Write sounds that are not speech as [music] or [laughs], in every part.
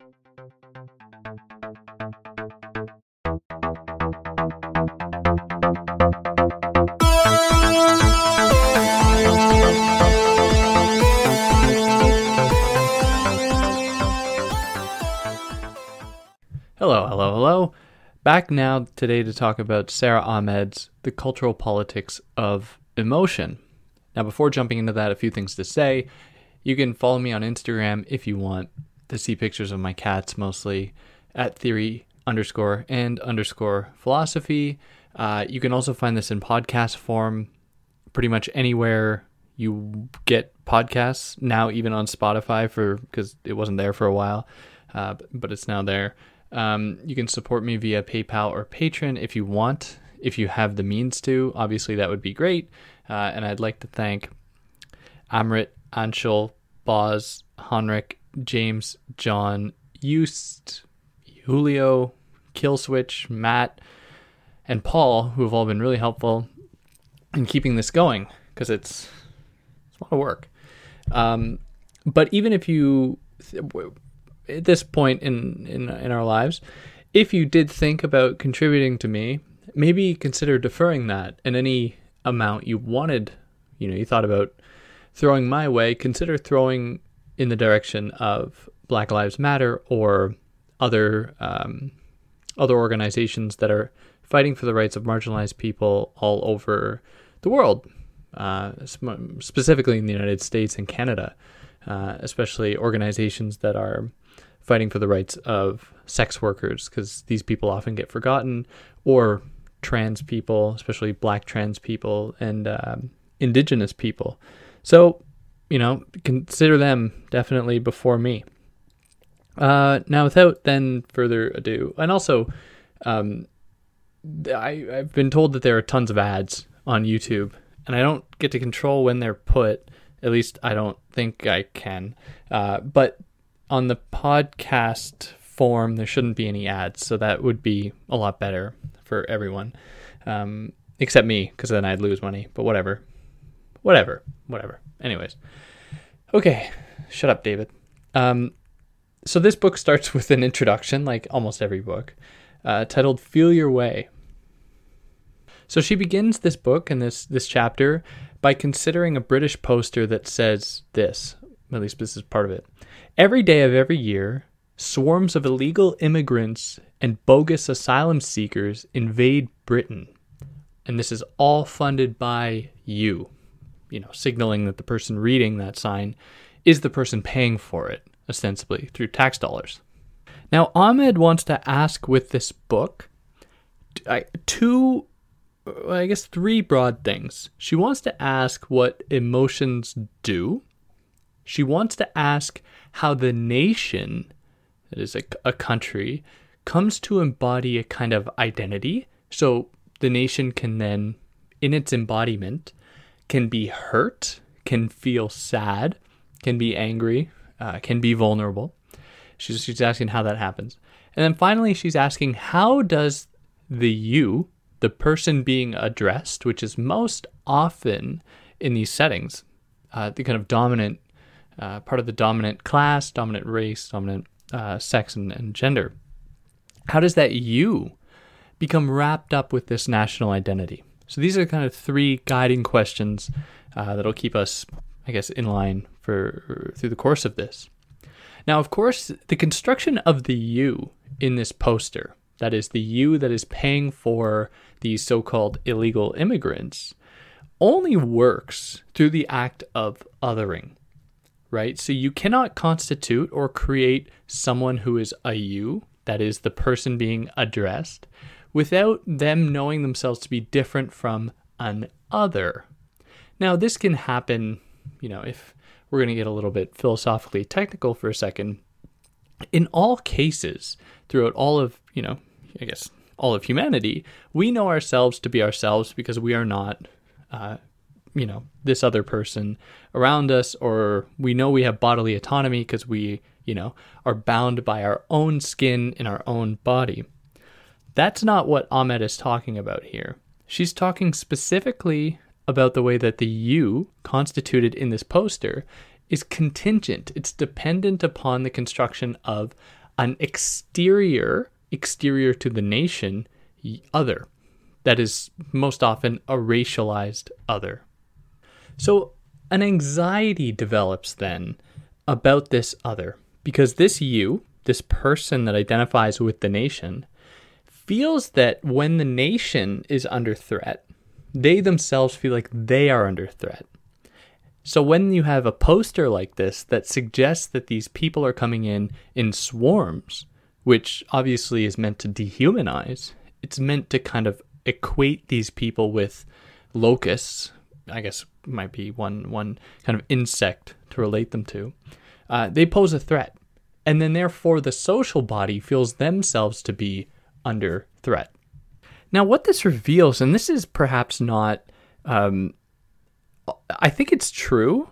Hello, hello, hello. Back now today to talk about Sara Ahmed's The Cultural Politics of Emotion. Now, before jumping into that, a few things to say. You can follow me on Instagram if you want to see pictures of my cats mostly at theory underscore and underscore philosophy. Uh, you can also find this in podcast form pretty much anywhere you get podcasts now, even on Spotify for because it wasn't there for a while, uh, but it's now there. Um, you can support me via PayPal or Patreon if you want, if you have the means to. Obviously, that would be great. Uh, and I'd like to thank Amrit, Anshul, Boz, Honrick, James, John, Eust, Julio, Killswitch, Matt, and Paul, who have all been really helpful in keeping this going because it's, it's a lot of work. Um, but even if you at this point in, in in our lives, if you did think about contributing to me, maybe consider deferring that and any amount you wanted, you know, you thought about throwing my way, consider throwing in the direction of Black Lives Matter or other um, other organizations that are fighting for the rights of marginalized people all over the world, uh, specifically in the United States and Canada, uh, especially organizations that are fighting for the rights of sex workers because these people often get forgotten, or trans people, especially black trans people and um, indigenous people. So, you know, consider them definitely before me. Uh, now, without then further ado, and also, um, I, I've been told that there are tons of ads on YouTube, and I don't get to control when they're put. At least I don't think I can. Uh, but on the podcast form, there shouldn't be any ads, so that would be a lot better for everyone, um, except me, because then I'd lose money. But whatever, whatever, whatever. Anyways, okay, shut up, David. Um, so this book starts [laughs] with an introduction, like almost every book, uh, titled "Feel Your Way." So she begins this book and this this chapter by considering a British poster that says this. At least this is part of it. Every day of every year, swarms of illegal immigrants and bogus asylum seekers invade Britain. And this is all funded by you, you know, signaling that the person reading that sign is the person paying for it, ostensibly through tax dollars. Now, Ahmed wants to ask with this book two, uh, I guess, three broad things. She wants to ask what emotions do, she wants to ask how the nation, that is a, a country, comes to embody a kind of identity. So the nation can then, in its embodiment, can be hurt, can feel sad, can be angry, uh, can be vulnerable. She's, she's asking how that happens. And then finally, she's asking how does the you, the person being addressed, which is most often in these settings, uh, the kind of dominant uh, part of the dominant class, dominant race, dominant uh, sex, and, and gender. How does that you become wrapped up with this national identity? So these are kind of three guiding questions uh, that'll keep us, I guess, in line for through the course of this. Now, of course, the construction of the you in this poster, that is the you that is paying for these so-called illegal immigrants, only works through the act of othering right? So you cannot constitute or create someone who is a you, that is the person being addressed, without them knowing themselves to be different from an other. Now, this can happen, you know, if we're going to get a little bit philosophically technical for a second. In all cases, throughout all of, you know, I guess all of humanity, we know ourselves to be ourselves because we are not uh, you know this other person around us or we know we have bodily autonomy because we you know are bound by our own skin in our own body that's not what ahmed is talking about here she's talking specifically about the way that the you constituted in this poster is contingent it's dependent upon the construction of an exterior, exterior to the nation, other. That is most often a racialized other. So an anxiety develops then about this other because this you, this person that identifies with the nation, feels that when the nation is under threat, they themselves feel like they are under threat. So when you have a poster like this that suggests that these people are coming in in swarms, which obviously is meant to dehumanize, it's meant to kind of equate these people with locusts. I guess might be one one kind of insect to relate them to. Uh, they pose a threat, and then therefore the social body feels themselves to be under threat. Now, what this reveals, and this is perhaps not, um, I think it's true,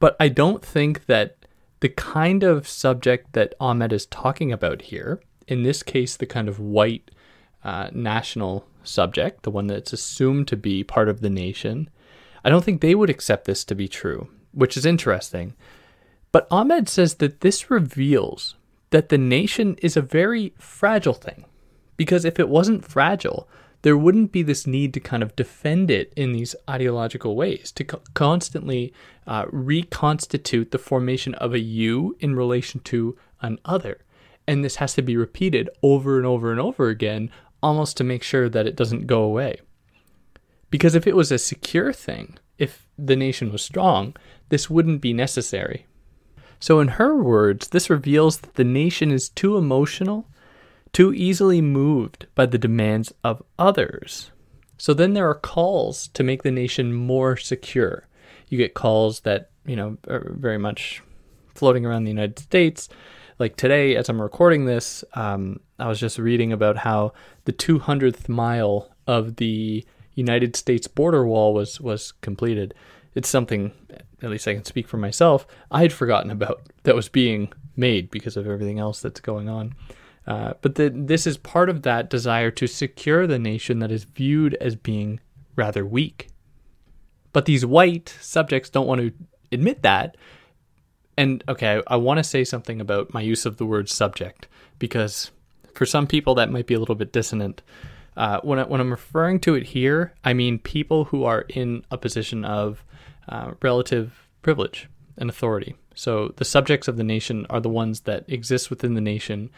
but I don't think that the kind of subject that Ahmed is talking about here, in this case, the kind of white uh, national subject, the one that's assumed to be part of the nation, I don't think they would accept this to be true, which is interesting. But Ahmed says that this reveals that the nation is a very fragile thing. Because if it wasn't fragile, there wouldn't be this need to kind of defend it in these ideological ways, to co- constantly uh, reconstitute the formation of a you in relation to an other. And this has to be repeated over and over and over again, almost to make sure that it doesn't go away. Because if it was a secure thing, if the nation was strong, this wouldn't be necessary. So, in her words, this reveals that the nation is too emotional too easily moved by the demands of others. So then there are calls to make the nation more secure. You get calls that, you know, are very much floating around the United States. Like today, as I'm recording this, um, I was just reading about how the 200th mile of the United States border wall was was completed. It's something, at least I can speak for myself, I had forgotten about that was being made because of everything else that's going on. Uh, but the, this is part of that desire to secure the nation that is viewed as being rather weak. But these white subjects don't want to admit that. And okay, I, I want to say something about my use of the word subject because for some people that might be a little bit dissonant. Uh, when, I, when I'm referring to it here, I mean people who are in a position of uh, relative privilege and authority. So the subjects of the nation are the ones that exist within the nation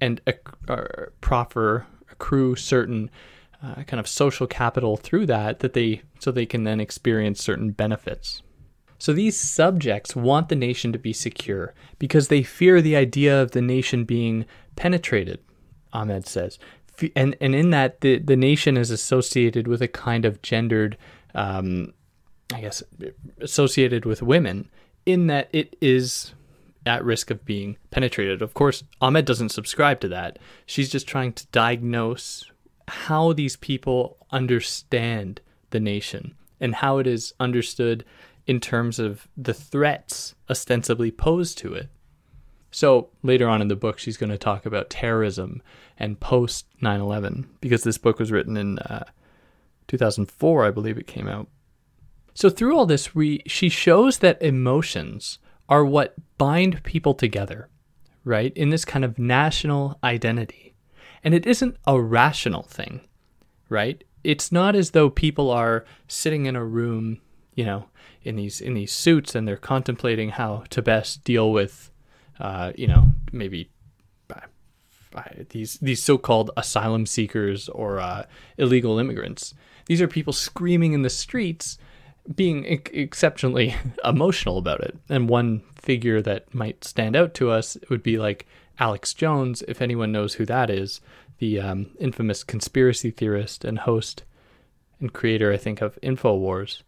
and uh, proffer accrue certain uh, kind of social capital through that that they so they can then experience certain benefits. So these subjects want the nation to be secure because they fear the idea of the nation being penetrated. Ahmed says, and and in that the the nation is associated with a kind of gendered, um, I guess, associated with women in that it is at risk of being penetrated. Of course, Ahmed doesn't subscribe to that. She's just trying to diagnose how these people understand the nation and how it is understood in terms of the threats ostensibly posed to it. So later on in the book, she's going to talk about terrorism and post 9 11 because this book was written in uh, 2004, I believe it came out. So through all this, we, she shows that emotions are what bind people together, right? In this kind of national identity. And it isn't a rational thing, right? It's not as though people are sitting in a room, you know, in these in these suits and they're contemplating how to best deal with, uh, you know, maybe uh, these these so-called asylum seekers or uh, illegal immigrants. These are people screaming in the streets being exceptionally [laughs] emotional about it. And one figure that might stand out to us would be like Alex Jones, if anyone knows who that is, the um, infamous conspiracy theorist and host and creator, I think, of InfoWars,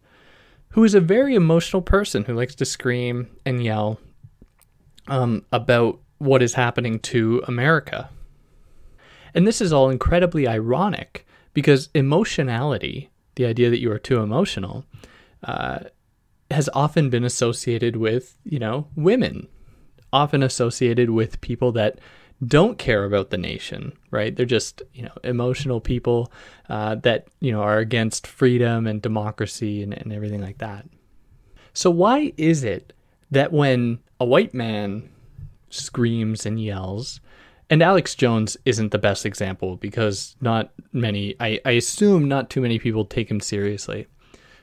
who is a very emotional person who likes to scream and yell um, about what is happening to America. And this is all incredibly ironic because emotionality, the idea that you are too emotional, uh, has often been associated with, you know, women, often associated with people that don't care about the nation, right? They're just, you know, emotional people uh, that, you know, are against freedom and democracy and, and everything like that. So, why is it that when a white man screams and yells, And Alex Jones isn't the best example because not many, I, I assume not too many people take him seriously.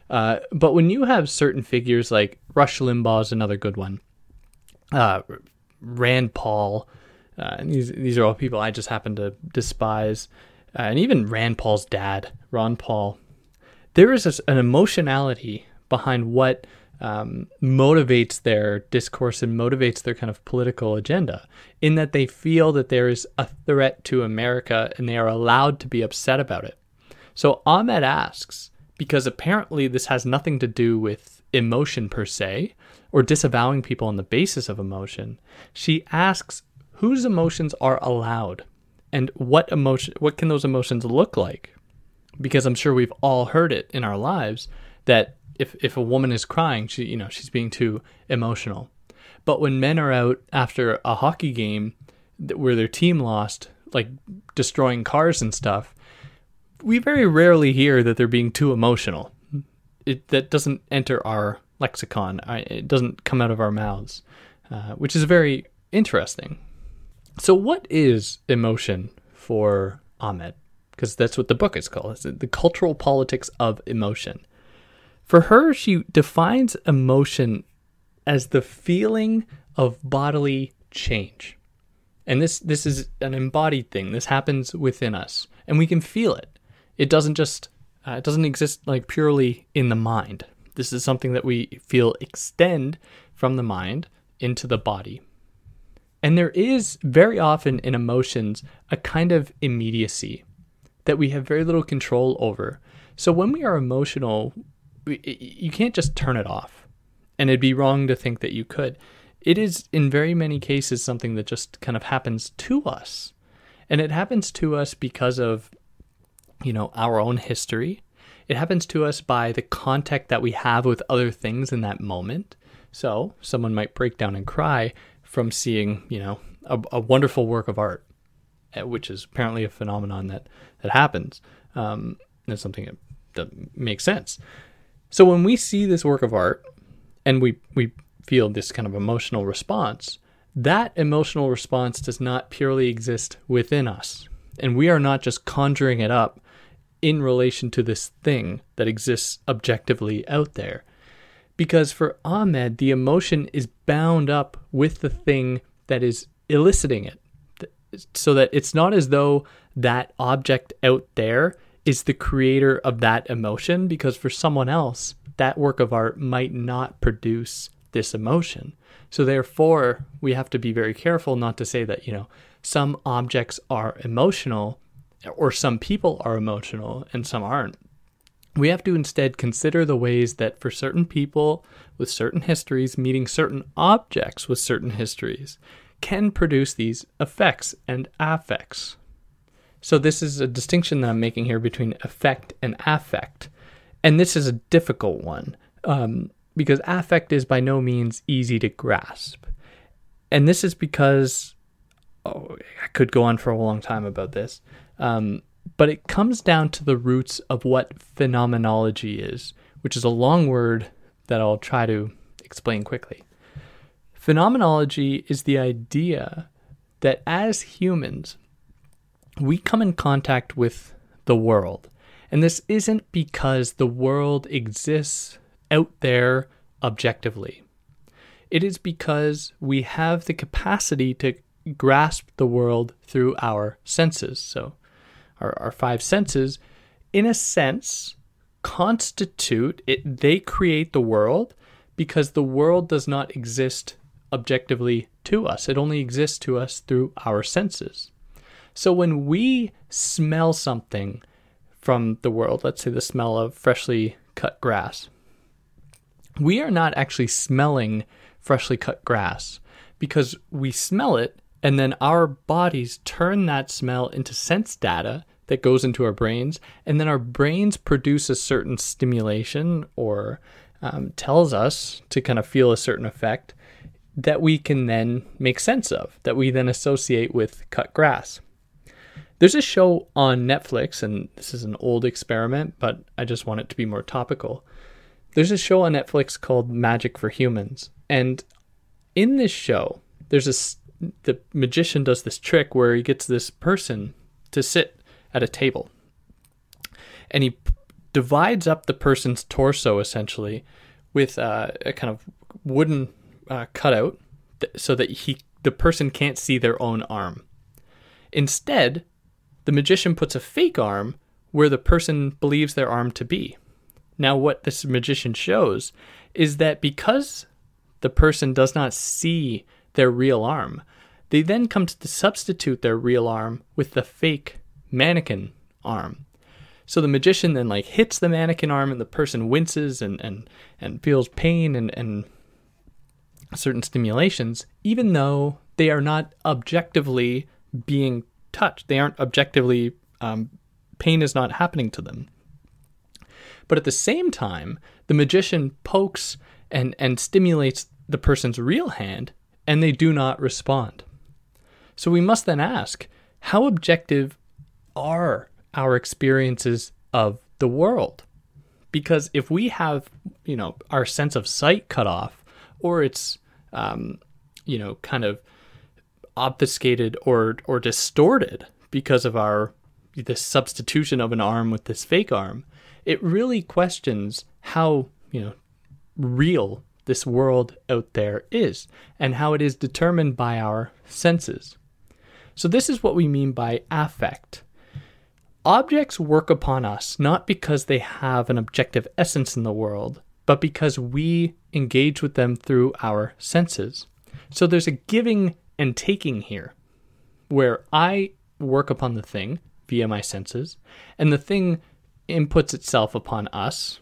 Uh, but when you have certain figures like Rush Limbaugh is another good one, uh, Rand Paul, uh, and these these are all people I just happen to despise, uh, and even Rand Paul's dad, Ron Paul. There is a, an emotionality behind what um, motivates their discourse and motivates their kind of political agenda, in that they feel that there is a threat to America and they are allowed to be upset about it. So Ahmed asks, because apparently this has nothing to do with emotion per se or disavowing people on the basis of emotion. She asks whose emotions are allowed and what emotion what can those emotions look like? Because I'm sure we've all heard it in our lives that if if a woman is crying, she you know, she's being too emotional. But when men are out after a hockey game where their team lost, like destroying cars and stuff, we very rarely hear that they're being too emotional. It that doesn't enter our lexicon. it doesn't come out of our mouths, uh, which is very interesting. So, what is emotion for Ahmed? Because that's what the book is called. It's the cultural politics of emotion. For her, she defines emotion as the feeling of bodily change. And this this is an embodied thing. This happens within us, and we can feel it. It doesn't just uh, it doesn't exist like purely in the mind. This is something that we feel extend from the mind into the body. And there is very often in emotions a kind of immediacy that we have very little control over. So when we are emotional, we, you can't just turn it off. And it'd be wrong to think that you could. It is, in very many cases, something that just kind of happens to us. And it happens to us because of you know, our own history. It happens to us by the contact that we have with other things in that moment. So, someone might break down and cry from seeing, you know, a, a wonderful work of art, eh, which is apparently a phenomenon that that happens. Um, it's something that, that makes sense. So when we see this work of art and we we feel this kind of emotional response, that emotional response does not purely exist within us. And we are not just conjuring it up in relation to this thing that exists objectively out there. Because for Ahmed, the emotion is bound up with the thing that is eliciting it. So that it's not as though that object out there is the creator of that emotion, because for someone else, that work of art might not produce this emotion. So therefore, we have to be very careful not to say that, you know, some objects are emotional or some people are emotional and some aren't. We have to instead consider the ways that for certain people with certain histories meeting certain objects with certain histories can produce these effects and affects. So, this is a distinction that I'm making here between effect and affect. And this is a difficult one um, because affect is by no means easy to grasp. And this is because oh, I could go on for a long time about this. Um, but it comes down to the roots of what phenomenology is, which is a long word that I'll try to explain quickly. Phenomenology is the idea that as humans, we come in contact with the world. And this isn't because the world exists out there objectively. It is because we have the capacity to grasp the world through our senses. So, our, our five senses, in a sense, constitute it, they create the world because the world does not exist objectively to us. It only exists to us through our senses. So when we smell something from the world, let's say the smell of freshly cut grass, we are not actually smelling freshly cut grass because we smell it and then our bodies turn that smell into sense data that goes into our brains. And then our brains produce a certain stimulation or um, tells us to kind of feel a certain effect that we can then make sense of, that we then associate with cut grass. There's a show on Netflix, and this is an old experiment, but I just want it to be more topical. There's a show on Netflix called Magic for Humans. And in this show, there's a the magician does this trick where he gets this person to sit at a table, and he p- divides up the person's torso essentially with uh, a kind of wooden uh, cutout th- so that he the person can't see their own arm. Instead, the magician puts a fake arm where the person believes their arm to be. Now, what this magician shows is that because the person does not see their real arm, they then come to substitute their real arm with the fake mannequin arm. So the magician then like hits the mannequin arm and the person winces and, and, and feels pain and, and certain stimulations, even though they are not objectively being touched. They aren't objectively, um, pain is not happening to them. But at the same time, the magician pokes and, and stimulates the person's real hand, and they do not respond. So we must then ask how objective are our experiences of the world? Because if we have, you know, our sense of sight cut off, or it's, um, you know, kind of obfuscated or or distorted because of our this substitution of an arm with this fake arm, it really questions how you know real this world out there is and how it is determined by our senses. So this is what we mean by affect. Objects work upon us not because they have an objective essence in the world, but because we engage with them through our senses. So there's a giving and taking here, where I work upon the thing via my senses, and the thing inputs itself upon us.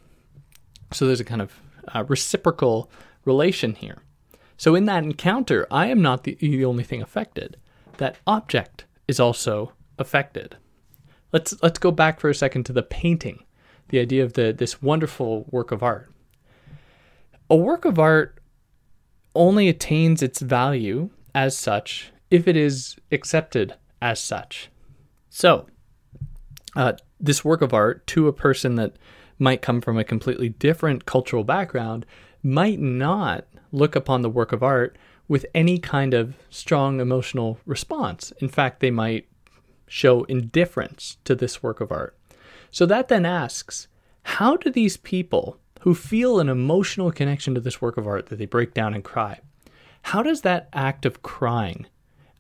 So there's a kind of uh, reciprocal relation here. So in that encounter, I am not the, the only thing affected. That object is also affected. Let's let's go back for a second to the painting, the idea of the this wonderful work of art. A work of art only attains its value as such if it is accepted as such. So, uh, this work of art to a person that might come from a completely different cultural background might not look upon the work of art with any kind of strong emotional response. In fact, they might show indifference to this work of art. So that then asks how do these people who feel an emotional connection to this work of art that they break down and cry, how does that act of crying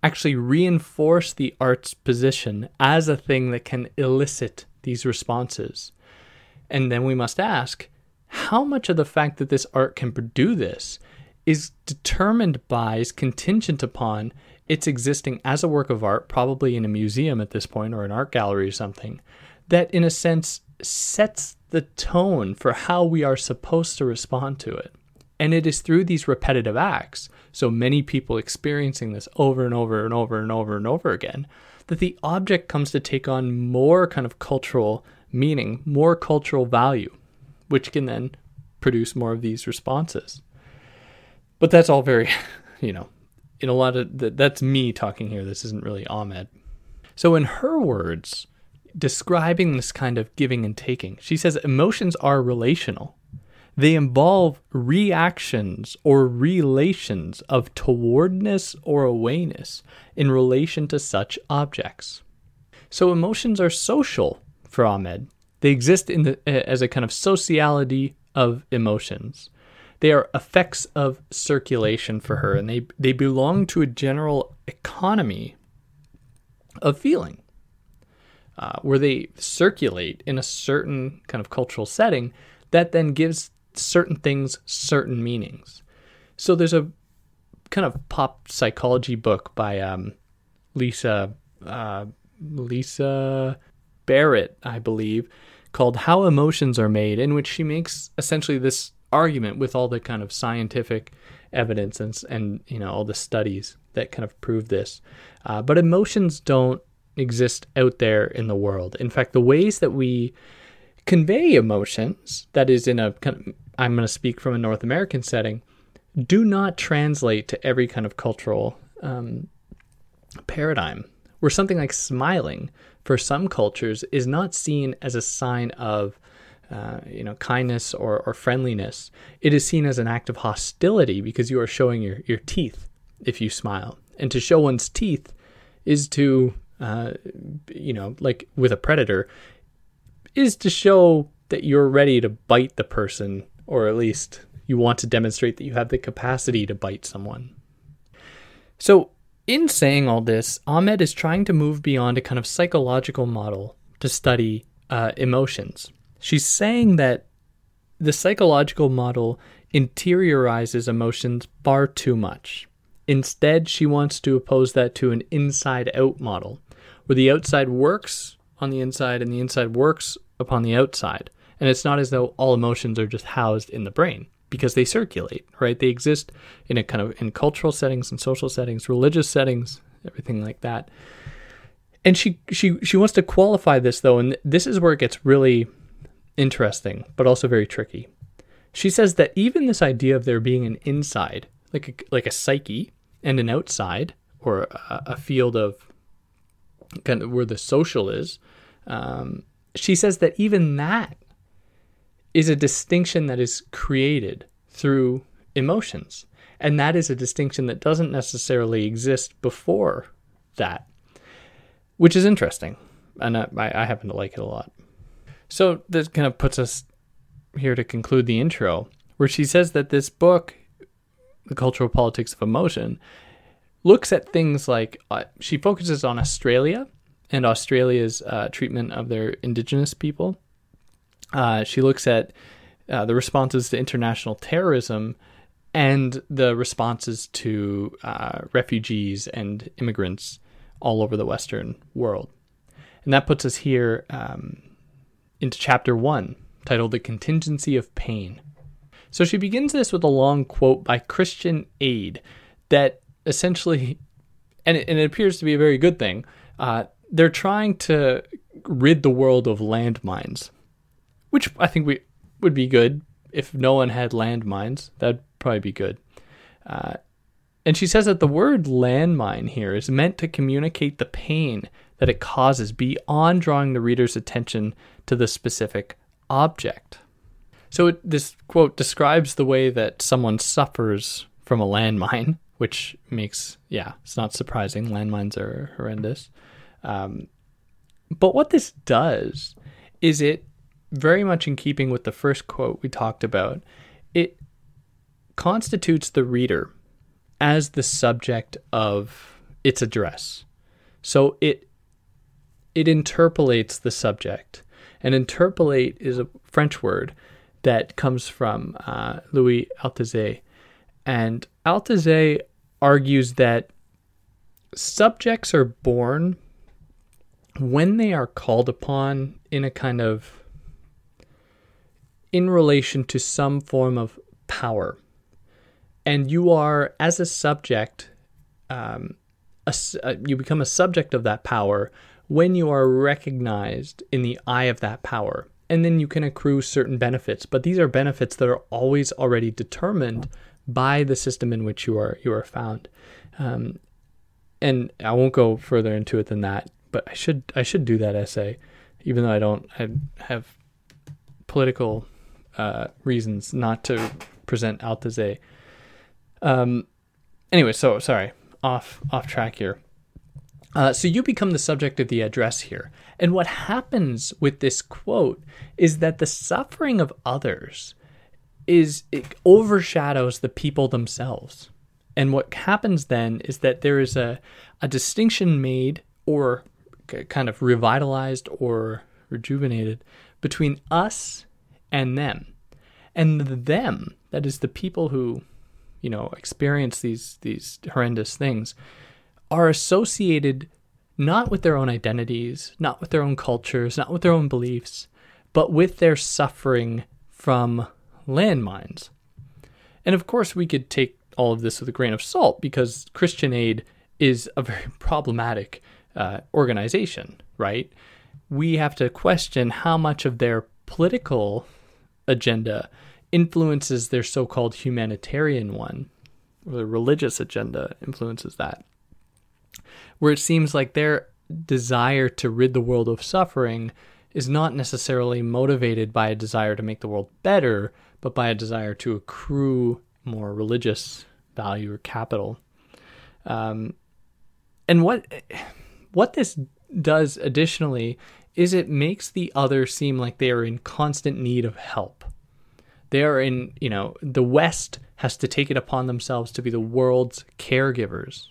actually reinforce the art's position as a thing that can elicit these responses? And then we must ask how much of the fact that this art can do this is determined by, is contingent upon its existing as a work of art, probably in a museum at this point or an art gallery or something, that in a sense sets the tone for how we are supposed to respond to it. And it is through these repetitive acts, so many people experiencing this over and over and over and over and over again, that the object comes to take on more kind of cultural meaning, more cultural value, which can then produce more of these responses. But that's all very, [laughs] you know, in a lot of that's me talking here. This isn't really Ahmed. So, in her words, describing this kind of giving and taking, she says emotions are relational. They involve reactions or relations of towardness or awayness in relation to such objects. So emotions are social for Ahmed. They exist in the, eh, as a kind of sociality of emotions. They are effects of circulation for her, and they, they belong to a general economy of feeling, uh, where they circulate in a certain kind of cultural setting that then gives certain things certain meanings. So there's a kind of pop psychology book by um, Lisa uh, Lisa Barrett, I believe, called "How Emotions Are Made," in which she makes essentially this argument with all the kind of scientific evidence and and you know all the studies that kind of prove this. Uh, but emotions don't exist out there in the world. In fact, the ways that we convey emotions, that is in a kind of I'm going to speak from a North American setting, do not translate to every kind of cultural um, paradigm. Where something like smiling for some cultures is not seen as a sign of uh, you know kindness or, or friendliness. It is seen as an act of hostility because you are showing your, your teeth if you smile. And to show one's teeth is to, uh, you know, like with a predator, is to show that you're ready to bite the person, or at least you want to demonstrate that you have the capacity to bite someone. So, in saying all this, Ahmed is trying to move beyond a kind of psychological model to study uh, emotions. She's saying that the psychological model interiorizes emotions far too much. Instead, she wants to oppose that to an inside out model, where the outside works on the inside and the inside works upon the outside. And it's not as though all emotions are just housed in the brain because they circulate, right? They exist in a kind of in cultural settings and social settings, religious settings, everything like that. And she she she wants to qualify this though, and this is where it gets really interesting, but also very tricky. She says that even this idea of there being an inside, like a, like a psyche, and an outside, or a, a field of kind of where the social is, um, she says that even that is a distinction that is created through emotions. And that is a distinction that doesn't necessarily exist before that, which is interesting. And I, I happen to like it a lot. So this kind of puts us here to conclude the intro, where she says that this book, The Cultural Politics of Emotion, looks at things like uh, she focuses on Australia and Australia's uh, treatment of their indigenous people uh, she looks at uh, the responses to international terrorism and the responses to uh, refugees and immigrants all over the Western world. And that puts us here um, into chapter one, titled The Contingency of Pain. So she begins this with a long quote by Christian Aid that essentially, and it, and it appears to be a very good thing, uh, they're trying to rid the world of landmines which I think we would be good if no one had landmines. That'd probably be good. Uh, and she says that the word landmine here is meant to communicate the pain that it causes beyond drawing the reader's attention to the specific object. So it, this quote describes the way that someone suffers from a landmine, [laughs] which makes, yeah, it's not surprising. Landmines are horrendous. Um, but what this does is it very much in keeping with the first quote we talked about, it constitutes the reader as the subject of its address. So it it interpolates the subject. And interpolate is a French word that comes from uh, Louis Althusser. And Althusser argues that subjects are born when they are called upon in a kind of in relation to some form of power. And you are, as a subject, um, a, uh, you become a subject of that power when you are recognized in the eye of that power. And then you can accrue certain benefits, but these are benefits that are always already determined by the system in which you are you are found. Um, and I won't go further into it than that, but I should I should do that essay, even though I don't I have political uh, reasons not to present Althusser. Um, anyway, so sorry, off off track here. Uh, so you become the subject of the address here, and what happens with this quote is that the suffering of others is it overshadows the people themselves. And what happens then is that there is a, a distinction made or kind of revitalized or rejuvenated between us and them. And the them, that is the people who, you know, experience these these horrendous things, are associated not with their own identities, not with their own cultures, not with their own beliefs, but with their suffering from landmines. And of course, we could take all of this with a grain of salt because Christian Aid is a very [laughs] problematic uh, organization, right? We have to question how much of their political agenda influences their so called humanitarian one, or the religious agenda influences that, where it seems like their desire to rid the world of suffering is not necessarily motivated by a desire to make the world better, but by a desire to accrue more religious value or capital. Um, And what what this does additionally is it makes the other seem like they are in constant need of help. They are in, you know, the West has to take it upon themselves to be the world's caregivers.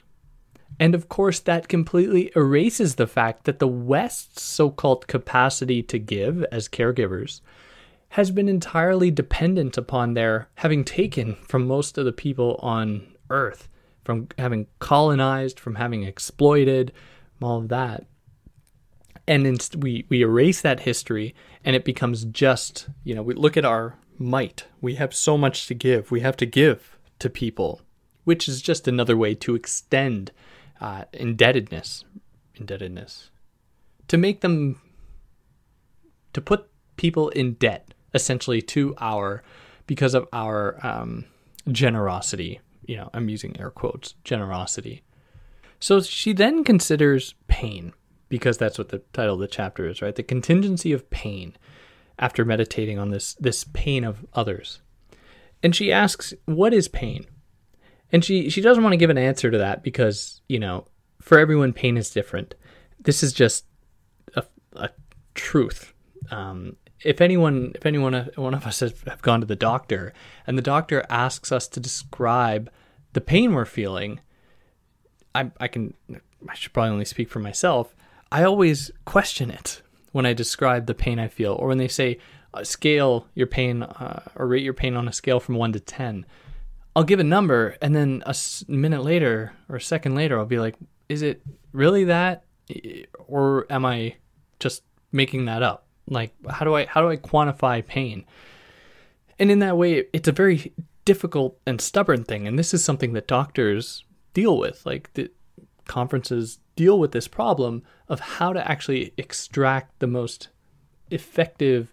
And of course, that completely erases the fact that the West's so called capacity to give as caregivers has been entirely dependent upon their having taken from most of the people on Earth, from having colonized, from having exploited, all of that. And inst- we we erase that history and it becomes just you know we look at our might. We have so much to give. We have to give to people which is just another way to extend uh, indebtedness indebtedness to make them to put people in debt essentially to our because of our um, generosity you know i'm using air quotes generosity so she then considers pain because that's what the title of the chapter is, right? The contingency of pain after meditating on this this pain of others. And she asks, "What is pain?" And she she doesn't want to give an answer to that because, you know, for everyone pain is different. This is just a, a truth. Um, if anyone if anyone one of us have, have gone to the doctor and the doctor asks us to describe the pain we're feeling, I I can I should probably only speak for myself. I always question it when I describe the pain I feel, or when they say uh, scale your pain uh, or rate your pain on a scale from one to 10. I'll give a number, and then a minute later or a second later, I'll be like, is it really that? Or am I just making that up? Like, how do I how do I quantify pain? And in that way, it's a very difficult and stubborn thing. And this is something that doctors deal with. Like the conferences deal with this problem of how to actually extract the most effective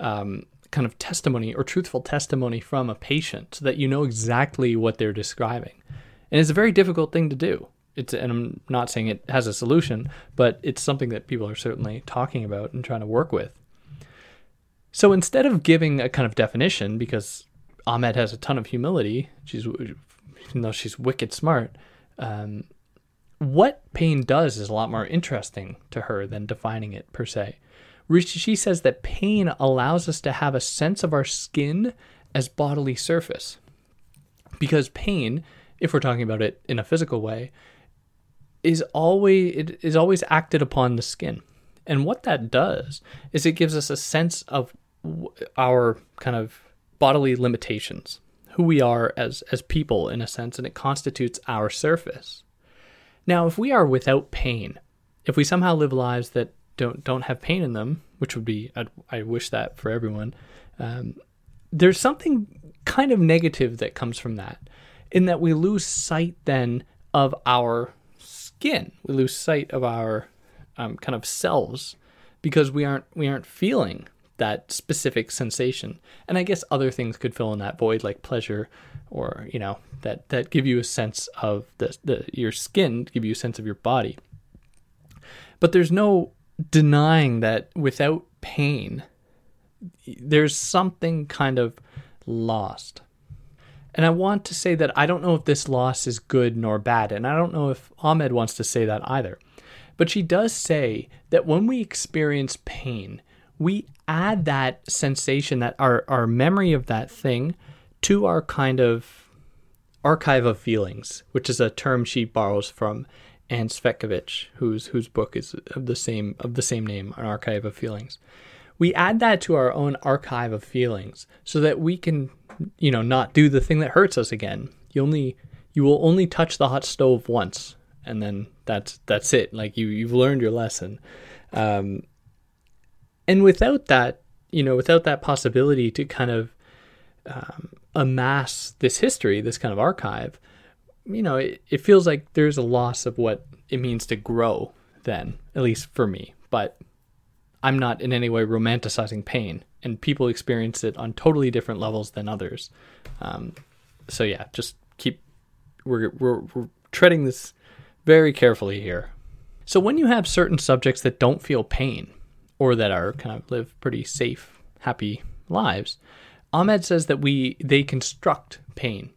um, kind of testimony or truthful testimony from a patient so that you know exactly what they're describing. And it's a very difficult thing to do. It's, and I'm not saying it has a solution, but it's something that people are certainly talking about and trying to work with. So instead of giving a kind of definition, because Ahmed has a ton of humility, she's even though she's wicked smart, um, what pain does is a lot more interesting to her than defining it per se. She says that pain allows us to have a sense of our skin as bodily surface. Because pain, if we're talking about it in a physical way, is always it is always acted upon the skin. And what that does is it gives us a sense of our kind of bodily limitations, who we are as as people in a sense, and it constitutes our surface. Now, if we are without pain, if we somehow live lives that don't don't have pain in them, which would be I, I wish that for everyone, um, there's something kind of negative that comes from that, in that we lose sight then of our skin, we lose sight of our um, kind of selves because we aren't we aren't feeling that specific sensation. And I guess other things could fill in that void, like pleasure, or you know that that give you a sense of the, the your skin, give you a sense of your body. But there's no denying that without pain, there's something kind of lost. And I want to say that I don't know if this loss is good nor bad, and I don't know if Ahmed wants to say that either. But she does say that when we experience pain, we add that sensation, that our, our memory of that thing, to our kind of archive of feelings, which is a term she borrows from Ann Cvetkovich, whose whose book is of the same of the same name, An Archive of Feelings. We add that to our own archive of feelings so that we can, you know, not do the thing that hurts us again. You only you will only touch the hot stove once, and then that's that's it. Like you you've learned your lesson. Um, and without that, you know, without that possibility to kind of um, amass this history, this kind of archive, you know, it, it feels like there's a loss of what it means to grow then, at least for me. But I'm not in any way romanticizing pain, and people experience it on totally different levels than others. Um, so yeah, just keep we're, we're we're treading this very carefully here. So when you have certain subjects that don't feel pain, or that are kind of live pretty safe, happy lives. Ahmed says that we they construct pain.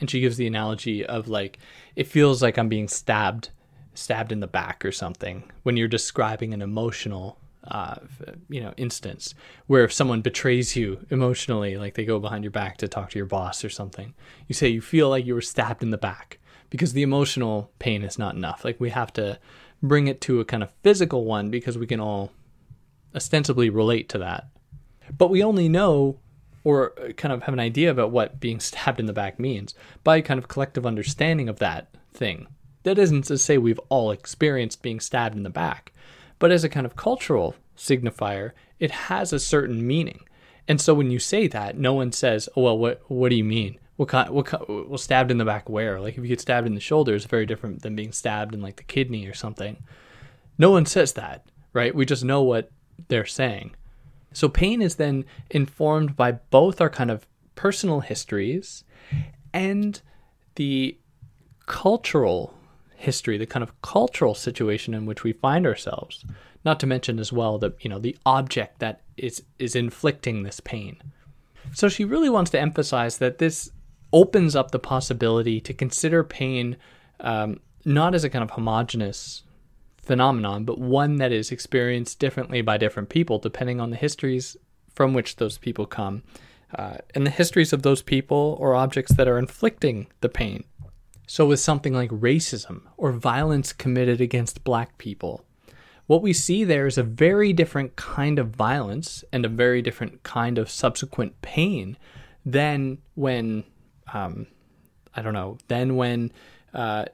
And she gives the analogy of like it feels like I'm being stabbed stabbed in the back or something when you're describing an emotional uh, you know instance where if someone betrays you emotionally like they go behind your back to talk to your boss or something you say you feel like you were stabbed in the back because the emotional pain is not enough. Like we have to bring it to a kind of physical one because we can all ostensibly relate to that. But we only know or uh, kind of have an idea about what being stabbed in the back means by kind of collective understanding of that thing that isn't to say we've all experienced being stabbed in the back but as a kind of cultural signifier, it has a certain meaning. And so when you say that, no one says, "Oh well, what what do you mean? What kind? What kind, well, stabbed in the back where? Like if you get stabbed in the shoulder, it's very different than being stabbed in like the kidney or something." No one says that, right? We just know what they're saying. So pain is then informed by both our kind of personal histories and the cultural history, the kind of cultural situation in which we find ourselves. Not to mention as well that, you know, the object that is is inflicting this pain. So she really wants to emphasize that this opens up the possibility to consider pain um, not as a kind of homogenous phenomenon, but one that is experienced differently by different people depending on the histories from which those people come uh, and the histories of those people or objects that are inflicting the pain. So, with something like racism or violence committed against black people, what we see there is a very different kind of violence and a very different kind of subsequent pain than when, um, I don't know, than when, uh,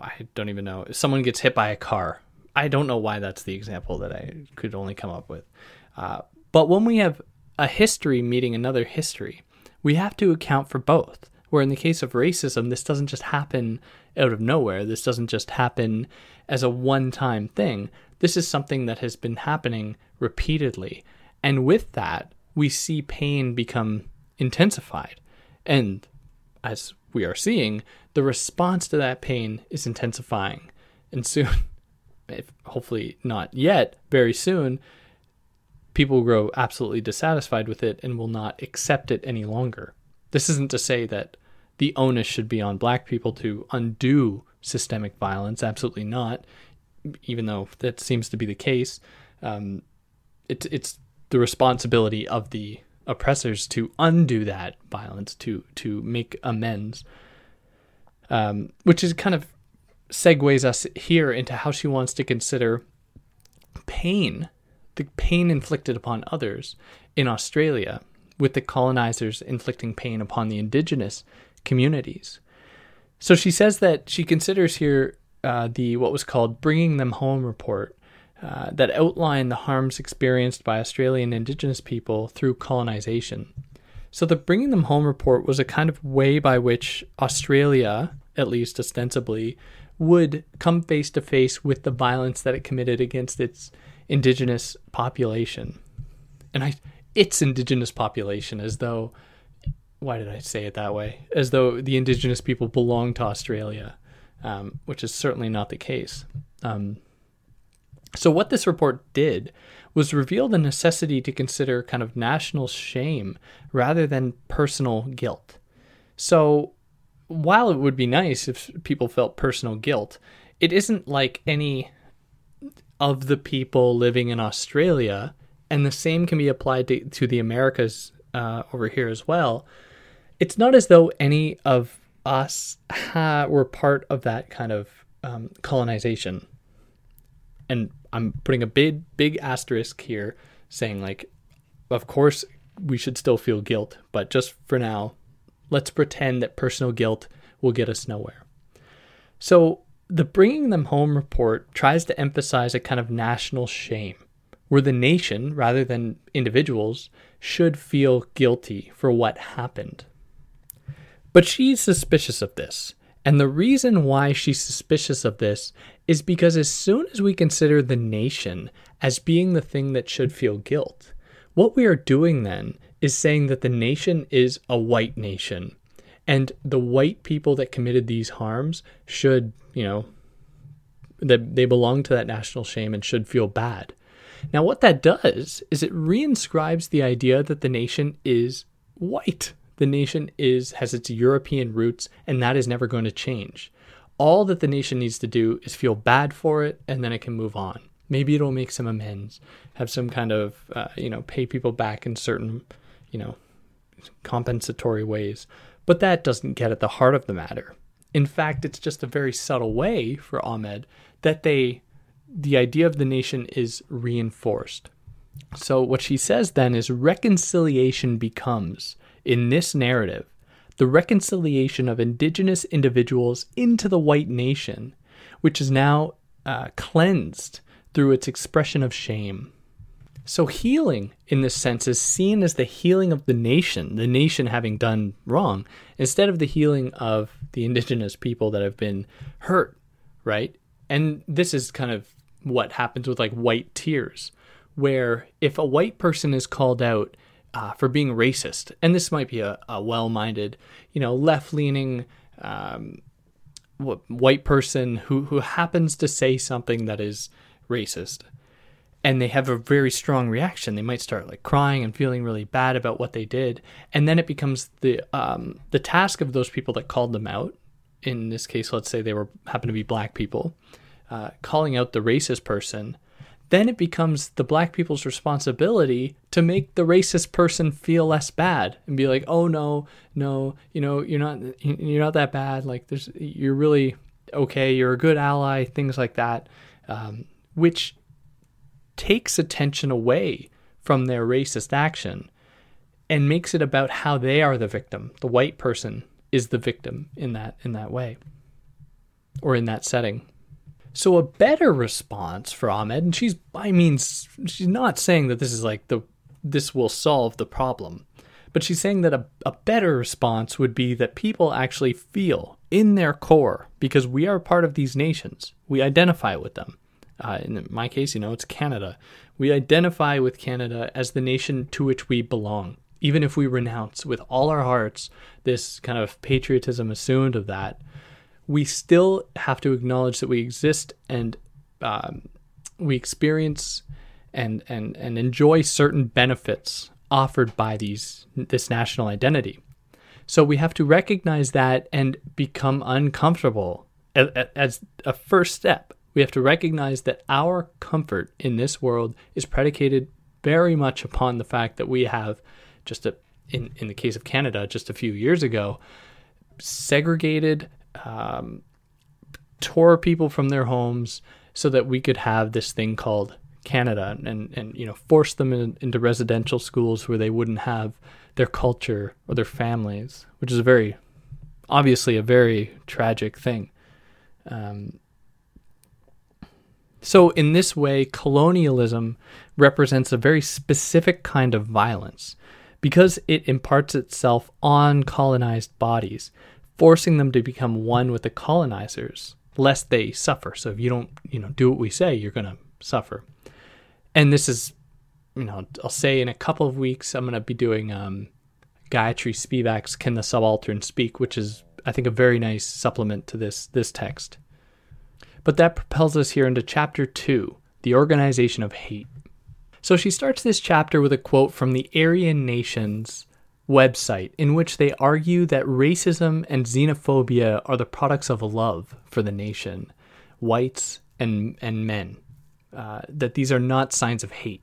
I don't even know, someone gets hit by a car. I don't know why that's the example that I could only come up with. Uh, but when we have a history meeting another history, we have to account for both. Where in the case of racism, this doesn't just happen out of nowhere. This doesn't just happen as a one time thing. This is something that has been happening repeatedly. And with that, we see pain become intensified. And as we are seeing, the response to that pain is intensifying. And soon, [laughs] if hopefully not yet, very soon, people grow absolutely dissatisfied with it and will not accept it any longer. This isn't to say that the onus should be on black people to undo systemic violence. Absolutely not. Even though that seems to be the case, um, it's it's the responsibility of the oppressors to undo that violence, to to make amends. Um, which is kind of segues us here into how she wants to consider pain, the pain inflicted upon others in Australia, with the colonizers inflicting pain upon the indigenous communities. So she says that she considers here uh, the what was called Bringing Them Home report uh, that outlined the harms experienced by Australian Indigenous people through colonization. So the Bringing Them Home report was a kind of way by which Australia, at least ostensibly, would come face to face with the violence that it committed against its indigenous population. And I its indigenous population as though why did I say it that way? As though the indigenous people belong to Australia, um, which is certainly not the case. Um, so, what this report did was reveal the necessity to consider kind of national shame rather than personal guilt. So, while it would be nice if people felt personal guilt, it isn't like any of the people living in Australia, and the same can be applied to, to the Americas uh, over here as well it's not as though any of us ha- [laughs] were part of that kind of um, colonization. And I'm putting a big, big asterisk here saying, like, of course, we should still feel guilt, but just for now, let's pretend that personal guilt will get us nowhere. So, the Bringing Them Home report tries to emphasize a kind of national shame, where the nation, rather than individuals, should feel guilty for what happened. But she's suspicious of this. And the reason why she's suspicious of this is because as soon as we consider the nation as being the thing that should feel guilt, what we are doing then is saying that the nation is a white nation. And the white people that committed these harms should, you know, that they belong to that national shame and should feel bad. Now, what that does is it reinscribes the idea that the nation is white the nation is has its European roots, and that is never going to change. All that the nation needs to do is feel bad for it, and then it can move on. Maybe it'll make some amends, have some kind of, uh, you know, pay people back in certain, you know, compensatory ways. But that doesn't get at the heart of the matter. In fact, it's just a very subtle way for Ahmed that they, the idea of the nation is reinforced. So what she says then is reconciliation becomes, in this narrative, the reconciliation of indigenous individuals into the white nation, which is now uh, cleansed through its expression of shame. So, healing in this sense is seen as the healing of the nation, the nation having done wrong, instead of the healing of the indigenous people that have been hurt, right? And this is kind of what happens with like white tears, where if a white person is called out uh, for being racist, and this might be a, a well minded, you know, left leaning, um, white person who, who happens to say something that is racist and they have a very strong reaction. They might start like crying and feeling really bad about what they did, and then it becomes the um, the task of those people that called them out. In this case, let's say they were happen to be black people, uh, calling out the racist person. Then it becomes the black people's responsibility to make the racist person feel less bad and be like, "Oh no, no, you know, you're not you're not that bad. Like there's you're really okay. You're a good ally. Things like that." Um, which takes attention away from their racist action and makes it about how they are the victim. The white person is the victim in that in that way or in that setting. So a better response for Ahmed, and she's by means she's not saying that this is like the this will solve the problem, but she's saying that a, a better response would be that people actually feel in their core, because we are part of these nations, we identify with them, uh, in my case, you know, it's Canada. We identify with Canada as the nation to which we belong. Even if we renounce with all our hearts this kind of patriotism assumed of that, we still have to acknowledge that we exist and um, we experience and, and, and enjoy certain benefits offered by these this national identity. So we have to recognize that and become uncomfortable as a first step we have to recognize that our comfort in this world is predicated very much upon the fact that we have just a, in, in the case of Canada, just a few years ago, segregated, um, tore people from their homes so that we could have this thing called Canada and, and you know, force them in, into residential schools where they wouldn't have their culture or their families, which is a very, obviously a very tragic thing. Um, so, in this way, colonialism represents a very specific kind of violence because it imparts itself on colonized bodies, forcing them to become one with the colonizers, lest they suffer. So, if you don't, you know, do what we say, you're going to suffer. And this is, you know, I'll say in a couple of weeks, I'm going to be doing um, Gayatri Spivak's "Can the Subaltern Speak," which is, I think, a very nice supplement to this this text. But that propels us here into chapter 2 the organization of hate. So she starts this chapter with a quote from the Aryan Nations website, in which they argue that racism and xenophobia are the products of love for the nation, whites and, and men, uh, that these are not signs of hate.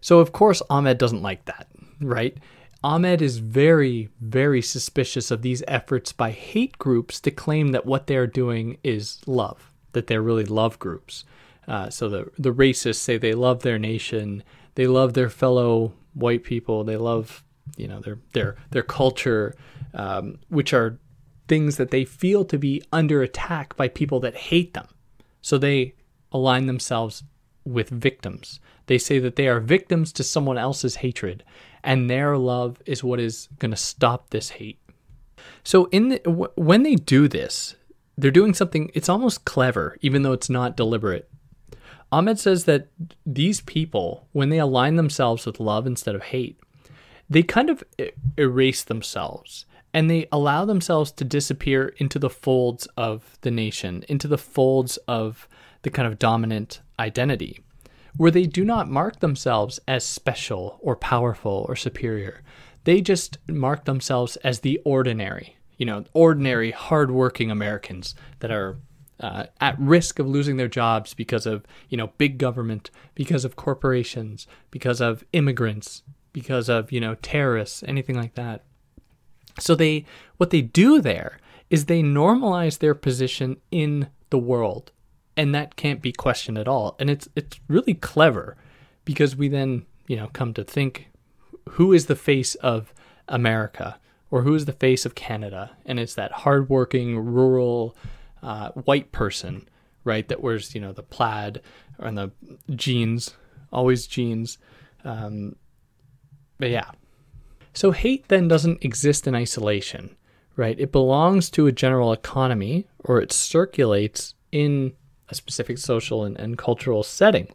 So, of course, Ahmed doesn't like that, right? Ahmed is very, very suspicious of these efforts by hate groups to claim that what they're doing is love, that they're really love groups. Uh, so the the racists say they love their nation, they love their fellow white people, they love you know their their their culture, um, which are things that they feel to be under attack by people that hate them. So they align themselves with victims. They say that they are victims to someone else's hatred, and their love is what is going to stop this hate. So in the, w- when they do this, they're doing something it's almost clever even though it's not deliberate. Ahmed says that these people when they align themselves with love instead of hate, they kind of erase themselves and they allow themselves to disappear into the folds of the nation, into the folds of the kind of dominant identity where they do not mark themselves as special or powerful or superior. They just mark themselves as the ordinary. you know, ordinary, hardworking Americans that are uh, at risk of losing their jobs because of you know big government, because of corporations, because of immigrants, because of you know terrorists, anything like that. So they what they do there is they normalize their position in the world, and that can't be questioned at all. And it's it's really clever because we then you know come to think who is the face of America or who is the face of Canada, and it's that hardworking rural uh, white person, right? That wears you know the plaid and the jeans, always jeans. Um, but yeah. So hate then doesn't exist in isolation, right? It belongs to a general economy or it circulates in a specific social and, and cultural setting.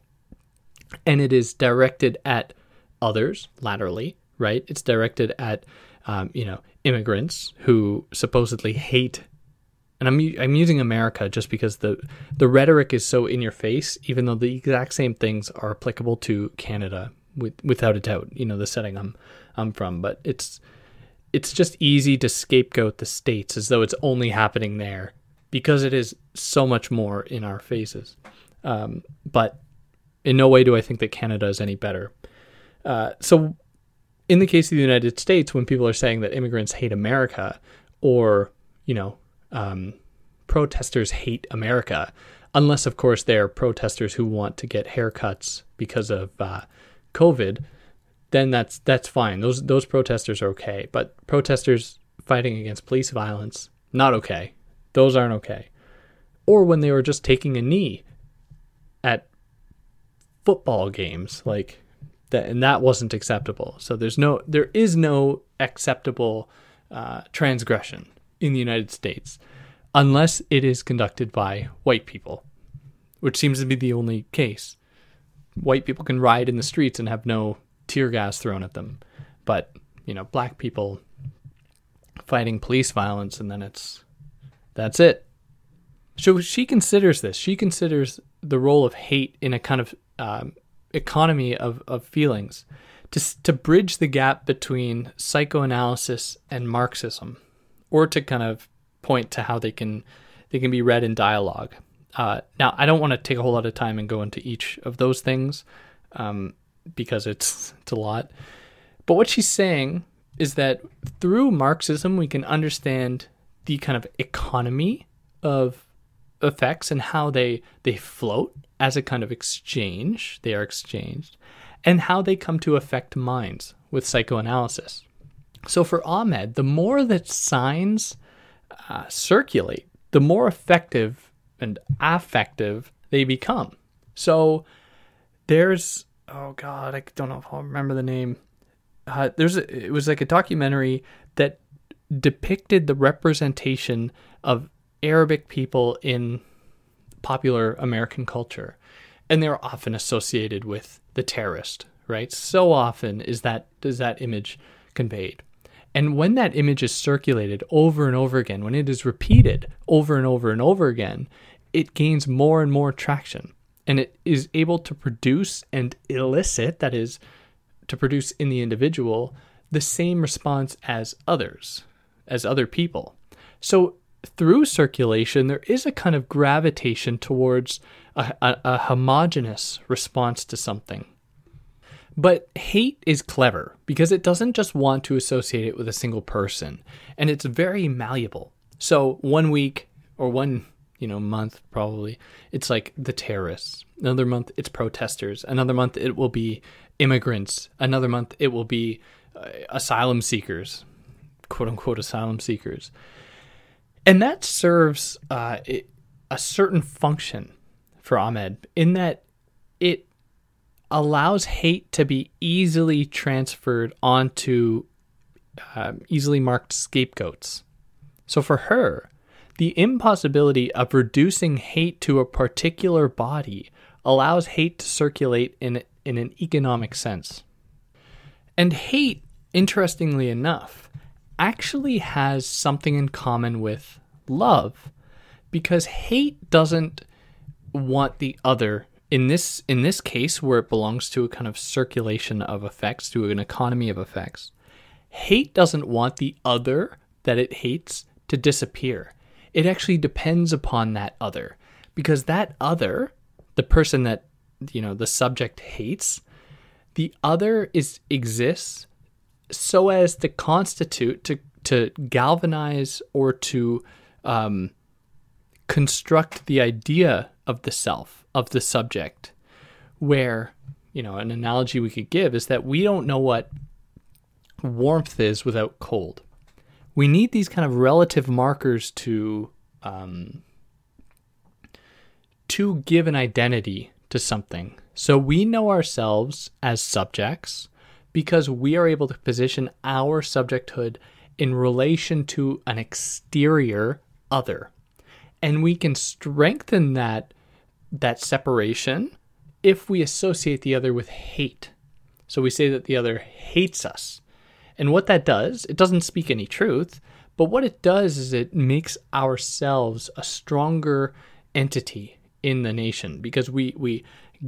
And it is directed at others laterally, right? It's directed at, um, you know, immigrants who supposedly hate and I'm I'm using America just because the the rhetoric is so in your face, even though the exact same things are applicable to Canada with, without a doubt. You know the setting I'm I'm from, but it's it's just easy to scapegoat the states as though it's only happening there because it is so much more in our faces. Um, but in no way do I think that Canada is any better. Uh, so, in the case of the United States, when people are saying that immigrants hate America, or you know um, protesters hate America, unless, of course, they're protesters who want to get haircuts because of uh, COVID. Then that's that's fine. Those those protesters are okay. But protesters fighting against police violence, not okay. Those aren't okay. Or when they were just taking a knee at football games, like that, and that wasn't acceptable. So there's no, there is no acceptable uh, transgression in the United States unless it is conducted by white people, which seems to be the only case. White people can ride in the streets and have no tear gas thrown at them, but you know, black people fighting police violence and then it's that's it. So she considers this. She considers the role of hate in a kind of um, economy of, of feelings to, to bridge the gap between psychoanalysis and Marxism or to kind of point to how they can they can be read in dialogue. Uh, now, I don't want to take a whole lot of time and go into each of those things um, because it's it's a lot. But what she's saying is that through Marxism, we can understand the kind of economy of affects and how they they float as a kind of exchange. They are exchanged, and how they come to affect minds with psychoanalysis. So for Ahmed, the more that signs uh, circulate, the more effective and affective they become. So there's oh god, I don't know if I'll remember the name. Uh, there's a, it was like a documentary that depicted the representation of Arabic people in popular American culture, and they're often associated with the terrorist. Right, so often is that does that image conveyed. And when that image is circulated over and over again, when it is repeated over and over and over again, it gains more and more traction and it is able to produce and elicit, that is, to produce in the individual, the same response as others, as other people. So through circulation, there is a kind of gravitation towards a, a, a homogenous response to something. But hate is clever because it doesn't just want to associate it with a single person, and it's very malleable. So one week or one you know month probably it's like the terrorists. Another month it's protesters. Another month it will be immigrants. Another month it will be uh, asylum seekers, quote unquote asylum seekers, and that serves uh, a certain function for Ahmed in that it allows hate to be easily transferred onto um, easily marked scapegoats. So for her, the impossibility of reducing hate to a particular body allows hate to circulate in, in an economic sense. And hate, interestingly enough, actually has something in common with love because hate doesn't want the other in this in this case where it belongs to a kind of circulation of affects to an economy of affects hate doesn't want the other that it hates to disappear. It actually depends upon that other. Because that other, the person that you know the subject hates, the other is exists so as to constitute to to galvanize or to um, construct the idea of the self of the subject. Where you know an analogy we could give is that we don't know what warmth is without cold we need these kind of relative markers to um, to give an identity to something. So we know ourselves as subjects because we are able to position our subjecthood in relation to an exterior other. And we can strengthen that that separation if we associate the other with hate. So we say that the other hates us. And what that does, it doesn't speak any truth, but what it does is it makes ourselves a stronger entity in the nation because we, we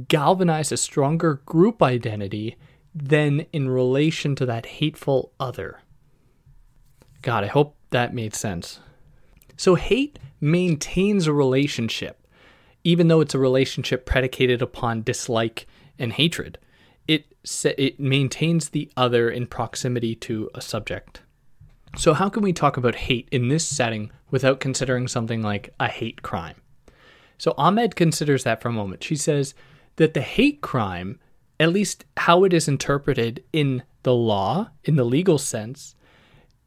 galvanize a stronger group identity than in relation to that hateful other. God, I hope that made sense. So, hate maintains a relationship, even though it's a relationship predicated upon dislike and hatred it it maintains the other in proximity to a subject. So how can we talk about hate in this setting without considering something like a hate crime? So Ahmed considers that for a moment. She says that the hate crime, at least how it is interpreted in the law, in the legal sense,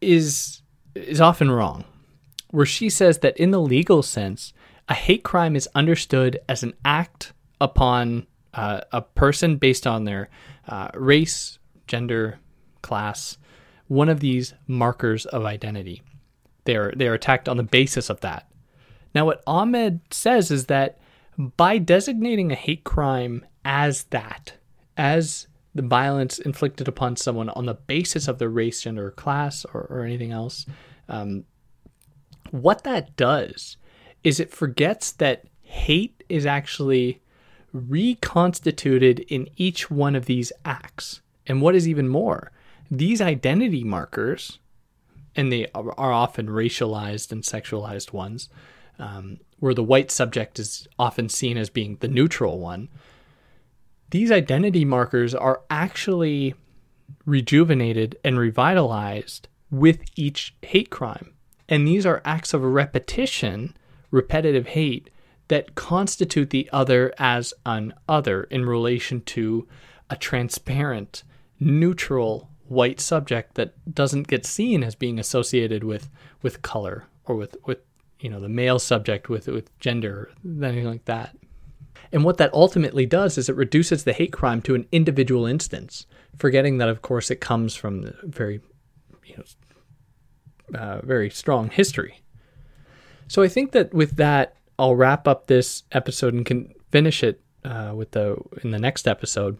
is is often wrong. Where she says that in the legal sense, a hate crime is understood as an act upon uh, a person based on their uh, race, gender, class, one of these markers of identity. They're they're attacked on the basis of that. Now, what Ahmed says is that by designating a hate crime as that, as the violence inflicted upon someone on the basis of their race, gender, or class, or, or anything else, um, what that does is it forgets that hate is actually reconstituted in each one of these acts. And what is even more, these identity markers, and they are often racialized and sexualized ones, um, where the white subject is often seen as being the neutral one, these identity markers are actually rejuvenated and revitalized with each hate crime. And these are acts of repetition, repetitive hate, that constitute the other as an other in relation to a transparent, neutral white subject that doesn't get seen as being associated with with color or with with you know the male subject with with gender anything like that. And what that ultimately does is it reduces the hate crime to an individual instance forgetting that of course it comes from very you know uh, very strong history. So i think that with that I'll wrap up this episode and can finish it uh, with the in the next episode.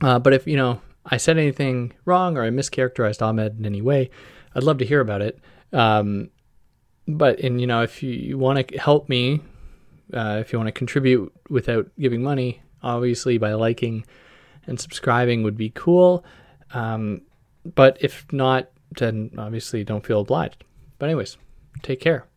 Uh, but if you know I said anything wrong or I mischaracterized Ahmed in any way, I'd love to hear about it. Um, but and you know if you, you want to help me, uh, if you want to contribute without giving money, obviously by liking and subscribing would be cool. Um, but if not, then obviously don't feel obliged. But anyways, take care.